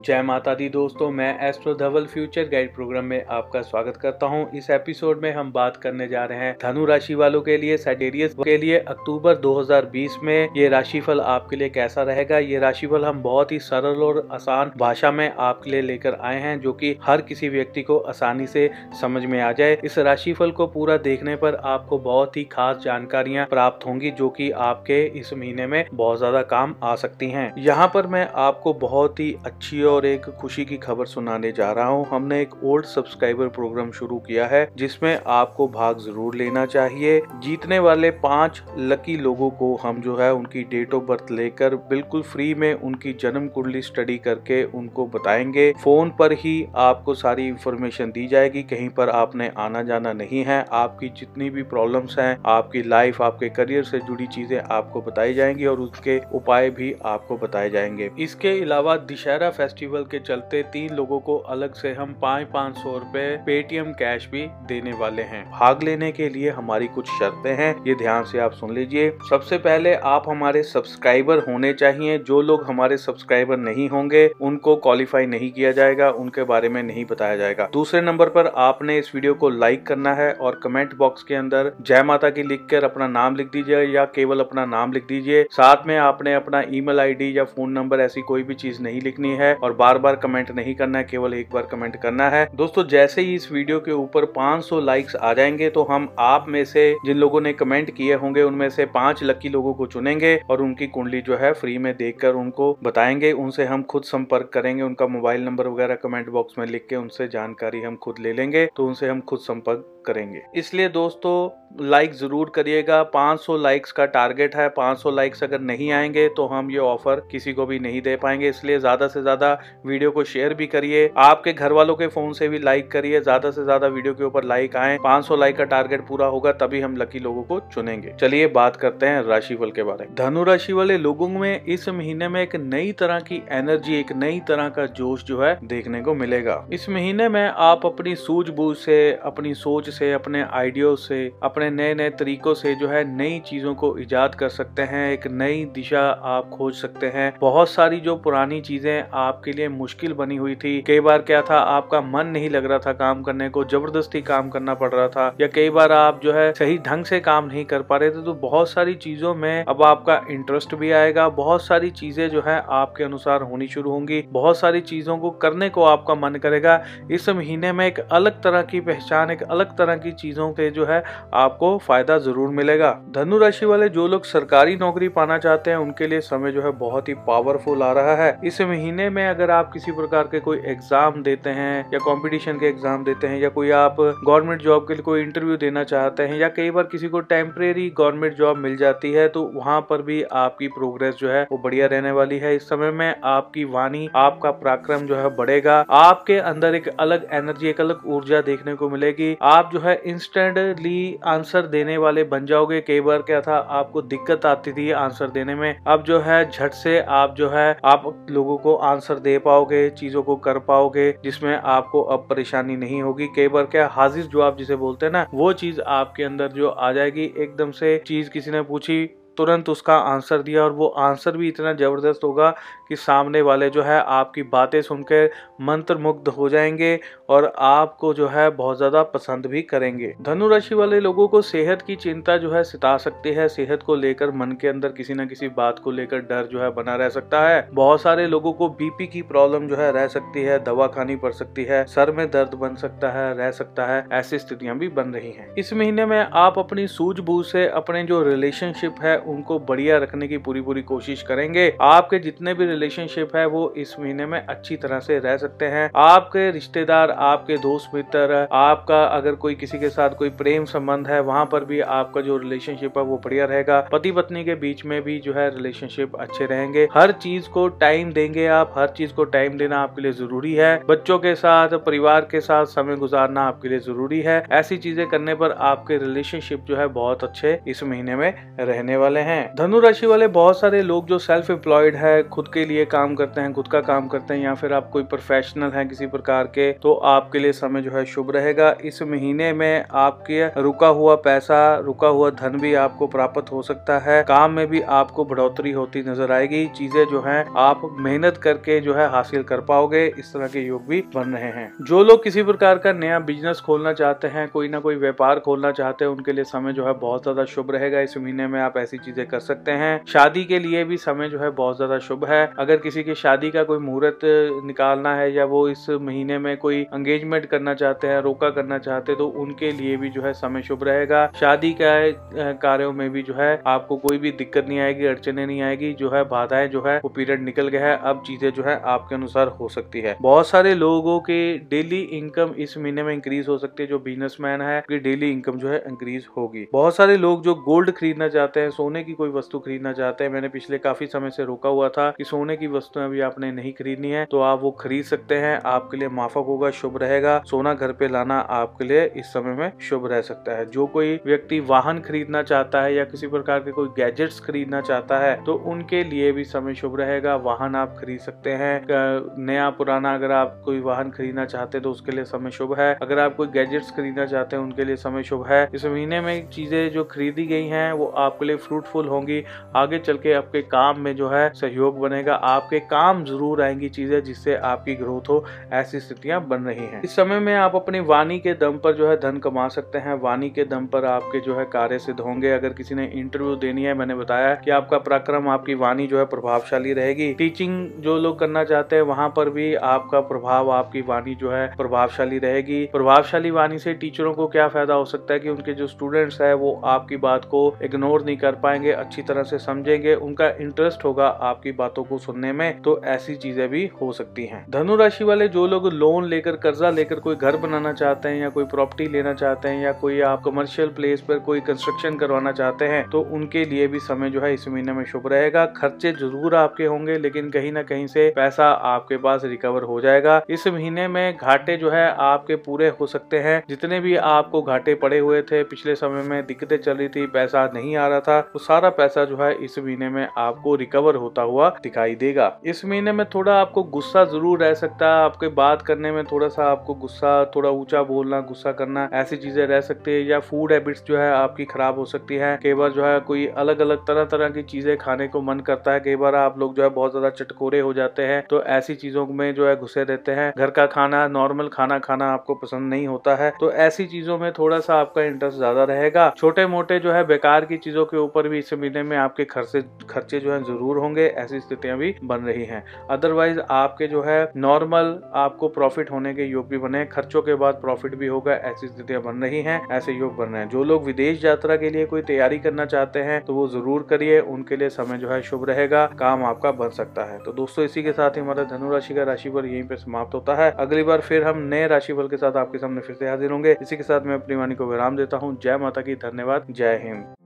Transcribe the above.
जय माता दी दोस्तों, मैं astro Dhawal future guide program में आपका स्वागत करता हूँ। इस एपिसोड में हम बात करने जा रहे हैं धनु राशि वालों के लिए सेटेरियस के लिए, अक्टूबर 2020 में। ये राशिफल आपके लिए कैसा रहेगा? ये राशिफल हम बहुत ही सरल और आसान भाषा में आपके लिए लेकर आए हैं, जो की हर किसी व्यक्ति को आसानी से समझ में आ जाए। इस राशिफल को पूरा देखने पर आपको बहुत ही खास जानकारियाँ प्राप्त होंगी, जो की आपके इस महीने में बहुत ज़्यादा काम आ सकती है। यहाँ पर मैं आपको बहुत ही अच्छी और एक खुशी की खबर सुनाने जा रहा हूँ। हमने एक ओल्ड सब्सक्राइबर प्रोग्राम शुरू किया है, जिसमें आपको भाग ज़रूर लेना चाहिए। जीतने वाले पाँच लकी लोगों को हम जो है उनकी डेट ऑफ़ बर्थ लेकर बिल्कुल फ्री में उनकी जन्म कुंडली स्टडी करके उनको बताएँगे। फ़ोन पर ही आपको सारी इंफॉर्मेशन दी जाएगी। कहीं पर आपने आना जाना नहीं है। आपकी जितनी भी प्रॉब्लम्स हैं, आपकी लाइफ आपके करियर से जुड़ी चीज़ें आपको बताई जाएँगी और उसके उपाय भी आपको बताए जाएँगे। इसके अलावा दशहरा दिशहरा फेस्टिवल के चलते तीन लोगों को अलग से हम पाँच पाँच सौ रूपए पेटीएम कैश भी देने वाले हैं। भाग लेने के लिए हमारी कुछ शर्तें हैं, ये ध्यान से आप सुन लीजिए। सबसे पहले आप हमारे सब्सक्राइबर होने चाहिए। जो लोग हमारे सब्सक्राइबर नहीं होंगे, उनको क्वालिफाई नहीं किया जाएगा, उनके बारे में नहीं बताया जाएगा। दूसरे नंबर पर आपने इस वीडियो को लाइक करना है और कमेंट बॉक्स के अंदर जय माता की लिख कर अपना नाम लिख दीजिए या केवल अपना नाम लिख दीजिए। साथ में आपने अपना ईमेल आईडी या फ़ोन नंबर ऐसी कोई भी चीज़ नहीं लिखनी है और बार बार कमेंट नहीं करना है, केवल एक बार कमेंट करना है। दोस्तों, जैसे ही इस वीडियो के ऊपर 500 लाइक्स आ जाएँगे तो हम आप में से जिन लोगों ने कमेंट किए होंगे, उनमें से पाँच लकी लोगों को चुनेंगे और उनकी कुंडली जो है फ्री में देखकर उनको बताएँगे। उनसे हम खुद संपर्क करेंगे, उनका मोबाइल नंबर वगैरह कमेंट बॉक्स में लिख के उनसे जानकारी हम खुद ले लेंगे तो उनसे हम खुद संपर्क करेंगे। इसलिए दोस्तों लाइक ज़रूर करिएगा। 500 लाइक्स का टारगेट है। 500 लाइक्स अगर नहीं आएँगे तो हम ये ऑफ़र किसी को भी नहीं दे पाएँगे। इसलिए ज़्यादा से ज़्यादा वीडियो को शेयर भी करिए। आपके घर वालों के फ़ोन से भी लाइक करिए। ज़्यादा से ज़्यादा वीडियो के ऊपर लाइक आए। 500 लाइक का टारगेट पूरा होगा, तभी हम लकी लोगों को चुनेंगे। चलिए बात करते हैं राशिफल के बारे में। धनु राशि वाले लोगों में इस महीने में एक नई तरह की एनर्जी एक नई तरह का जोश जो है देखने को मिलेगा। इस महीने में आप अपनी सूझबूझ से, अपनी सोच से, अपने आइडियो से, अपने नए नए तरीकों से जो है नई चीज़ों को इजाद कर सकते हैं, एक नई दिशा आप खोज सकते हैं। बहुत सारी जो पुरानी चीज़ें आपके लिए मुश्किल बनी हुई थी। कई बार क्या था, आपका मन नहीं लग रहा था काम करने को, ज़बरदस्ती काम करना पड़ रहा था, या कई बार आप जो है सही ढंग से काम नहीं कर पा रहे थे तो बहुत सारी चीज़ों में अब आपका इंटरेस्ट भी आएगा। बहुत सारी चीज़ें जो है आपके अनुसार होनी शुरू होंगी। बहुत सारी चीज़ों को करने को आपका मन करेगा। इस महीने में एक अलग तरह की पहचान, एक अलग तरह की चीज़ों के जो है आपको फ़ायदा ज़रूर मिलेगा। धनु राशि वाले जो लोग सरकारी नौकरी पाना चाहते हैं, उनके लिए समय जो है बहुत ही पावरफुल आ रहा है। इस महीने में अगर आप किसी प्रकार के कोई एग्ज़ाम देते हैं या कंपटीशन के एग्ज़ाम देते हैं या कोई आप गवर्नमेंट जॉब के लिए कोई इंटरव्यू देना चाहते हैं या कई बार किसी को टेम्परेरी गवर्नमेंट जॉब मिल जाती है तो वहाँ पर भी आपकी प्रोग्रेस जो है वो बढ़िया रहने वाली है। इस समय में आपकी वाणी, आपका पराक्रम जो है बढ़ेगा। आपके अंदर एक अलग एनर्जी एक अलग ऊर्जा देखने को मिलेगी। आप जो है इंस्टेंटली आंसर देने वाले बन जाओगे। कई बार क्या था, आपको दिक्कत आती थी आंसर देने में। अब जो है, झट से आप जो है, आप लोगों को आंसर दे पाओगे, चीज़ों को कर पाओगे, जिसमें आपको अब परेशानी नहीं होगी। कई बार क्या, हाजिर जवाब जिसे बोलते हैं ना, वो चीज़ आपके अंदर जो आ जाएगी, एकदम से चीज़ किसी ने पूछी, तुरंत उसका आंसर दिया और वो आंसर भी इतना ज़बरदस्त होगा कि सामने वाले जो है आपकी बातें सुनकर मंत्र मुग्ध हो जाएँगे और आपको जो है बहुत ज़्यादा पसंद भी करेंगे। धनु राशि वाले लोगों को सेहत की चिंता जो है सिता सकती है। सेहत को लेकर मन के अंदर किसी न किसी बात को लेकर डर जो है बना रह सकता है। बहुत सारे लोगों को बीपी की प्रॉब्लम जो है रह सकती है, दवा खानी पड़ सकती है, सर में दर्द बन सकता है, रह सकता है, ऐसी स्थितियाँ भी बन रही हैं। इस महीने में आप अपनी सूझबूझ से अपने जो रिलेशनशिप है, उनको बढ़िया रखने की पूरी पूरी कोशिश करेंगे। आपके जितने भी रिलेशनशिप है, वो इस महीने में अच्छी तरह से रह सकते हैं। आपके रिश्तेदार, आपके दोस्त मित्र, आपका अगर कोई किसी के साथ कोई प्रेम संबंध है, वहाँ पर भी आपका जो रिलेशनशिप है, वो बढ़िया रहेगा। पति पत्नी के बीच में भी जो है रिलेशनशिप अच्छे रहेंगे। हर चीज़ को टाइम देंगे आप, हर चीज़ को टाइम देना आपके लिए ज़रूरी है। बच्चों के साथ, परिवार के साथ समय गुजारना आपके लिए ज़रूरी है। ऐसी चीज़ें करने पर आपके रिलेशनशिप जो है, बहुत अच्छे इस महीने में रहने वाले हैं। धनु राशि वाले बहुत सारे लोग जो सेल्फ एम्प्लॉयड है, खुद के लिए काम करते हैं, खुद का काम करते हैं या फिर आप कोई प्रोफेशनल हैं किसी प्रकार के तो आपके लिए समय जो है शुभ रहेगा। इस महीने में आपके रुका हुआ पैसा, रुका हुआ धन भी आपको प्राप्त हो सकता है। काम में भी आपको बढ़ोतरी होती नज़र आएगी। चीज़ें जो है, आप मेहनत करके जो है हासिल कर पाओगे। इस तरह के योग भी बन रहे हैं। जो लोग किसी प्रकार का नया बिज़नेस खोलना चाहते हैं, कोई ना कोई व्यापार खोलना चाहते हैं, उनके लिए समय जो है बहुत ज़्यादा शुभ रहेगा। इस महीने में आप ऐसी चीज़ें कर सकते हैं। शादी के लिए भी समय जो है बहुत ज़्यादा शुभ है। अगर किसी की शादी का कोई मुहूर्त निकालना है या वो इस महीने में कोई एंगेजमेंट करना चाहते हैं, रोका करना चाहते हैं तो उनके लिए भी जो है समय शुभ रहेगा। शादी का कार्यों में भी जो है आपको कोई भी दिक्कत नहीं आएगी, अड़चने नहीं आएगी, जो है बाधाएँ जो है वो पीरियड निकल गया है। अब चीज़ें जो है आपके अनुसार हो सकती है। बहुत सारे लोगों के डेली इनकम इस महीने में इंक्रीज हो सकती है, जो बिजनेसमैन है डेली इनकम जो है इंक्रीज होगी। बहुत सारे लोग जो गोल्ड खरीदना चाहते हैं, सोने की कोई वस्तु खरीदना चाहते हैं, मैंने पिछले काफ़ी समय से रोका हुआ था कि सोने की वस्तुएँ अभी आपने नहीं खरीदनी है तो आप वो खरीद सकते हैं। आपके लिए माफक होगा, शुभ रहेगा। सोना घर पे लाना आपके लिए इस समय में शुभ रह सकता है। जो कोई व्यक्ति वाहन खरीदना चाहता है या किसी प्रकार के कोई गैजेट्स खरीदना चाहता है तो उनके लिए भी समय शुभ रहेगा। वाहन आप खरीद सकते हैं। नया, पुराना अगर आप कोई वाहन खरीदना चाहते हैं तो उसके लिए समय शुभ है। अगर आप कोई गैजेट्स खरीदना चाहते हैं, उनके लिए समय शुभ है। इस महीने में चीज़ें जो खरीदी गई हैं, वो आपके लिए फ्रूटफुल होंगी। आगे चल के आपके काम में जो है सहयोग बनेगा। आपके काम ज़रूर आएँगी चीज़ें जिससे आपकी ग्रोथ हो, ऐसी स्थितियाँ बन रही हैं। इस समय में आप अपनी वाणी के दम पर जो है धन कमा सकते हैं। वाणी के दम पर आपके जो है कार्य सिद्ध होंगे। अगर किसी ने इंटरव्यू देनी है, मैंने बताया कि आपका पराक्रम, आपकी वाणी जो है प्रभावशाली रहेगी। टीचिंग जो लोग करना चाहते हैं, वहाँ पर भी आपका प्रभाव, आपकी वाणी जो है प्रभावशाली रहेगी। प्रभावशाली वाणी से टीचरों को क्या फ़ायदा हो सकता है कि उनके जो स्टूडेंट्स है, वो आपकी बात को इग्नोर नहीं कर पाएँगे, अच्छी तरह से समझेंगे। उनका इंटरेस्ट होगा आपकी बातों को सुनने में तो ऐसी चीज़ें भी हो सकती हैं। धनु राशि वाले जो लोग लोन लेकर, कर्जा लेकर कोई घर बनाना चाहते हैं या कोई प्रॉपर्टी लेना चाहते हैं या कोई आप कमर्शियल प्लेस पर कोई कंस्ट्रक्शन करवाना चाहते हैं तो उनके लिए भी समय जो है इस महीने में शुभ रहेगा। खर्चे ज़रूर आपके होंगे, लेकिन कहीं ना कहीं से पैसा आपके पास रिकवर हो जाएगा। इस महीने में घाटे जो है आपके पूरे हो सकते हैं। जितने भी आपको घाटे पड़े हुए थे, पिछले समय में दिक्कतें चल रही थी, पैसा नहीं आ रहा था वो सारा पैसा जो है इस महीने में आपको रिकवर होता हुआ दिखाई देगा। इस महीने में थोड़ा आपको गुस्सा ज़रूर रह सकता है। आपके बात करने में थोड़ा सा आपको गुस्सा, थोड़ा ऊँचा बोलना, गुस्सा करना, ऐसी चीज़ें रह सकती है या फ़ूड हैबिट्स जो है आपकी खराब हो सकती है। कई बार जो है कोई अलग अलग तरह तरह की चीज़ें खाने को मन करता है। कई बार आप लोग जो है बहुत ज़्यादा चटकोरे हो जाते हैं। तो ऐसी चीज़ों में जो है घुसे रहते हैं। घर का खाना नॉर्मल खाना खाना आपको पसंद नहीं होता है। तो ऐसी चीज़ों में थोड़ा सा आपका इंटरेस्ट ज़्यादा रहेगा। छोटे मोटे जो है बेकार की चीज़ों के ऊपर भी इस महीने में आपके खर्चे खर्चे जो है ज़रूर होंगे। ऐसी स्थितियाँ भी बन रही हैं। अदरवाइज़ आपके जो है नॉर्मल आपको प्रॉफिट होने के योग भी बने, खर्चों के बाद प्रॉफिट भी होगा, ऐसी स्थितियाँ बन रही हैं, ऐसे योग बन रहे हैं। जो लोग विदेश यात्रा के लिए कोई तैयारी करना चाहते हैं तो वो ज़रूर करिए, उनके लिए समय जो है शुभ रहेगा, काम आपका बन सकता है। तो दोस्तों, इसी के साथ ही हमारा धनुराशि का राशि पर यहीं पे समाप्त होता है। अगली बार फिर हम नए राशि फल के साथ आपके सामने फिर से हाजिर होंगे। इसी के साथ मैं अपनी वाणी को विराम देता हूँ। जय माता की, धन्यवाद। जय हिंद।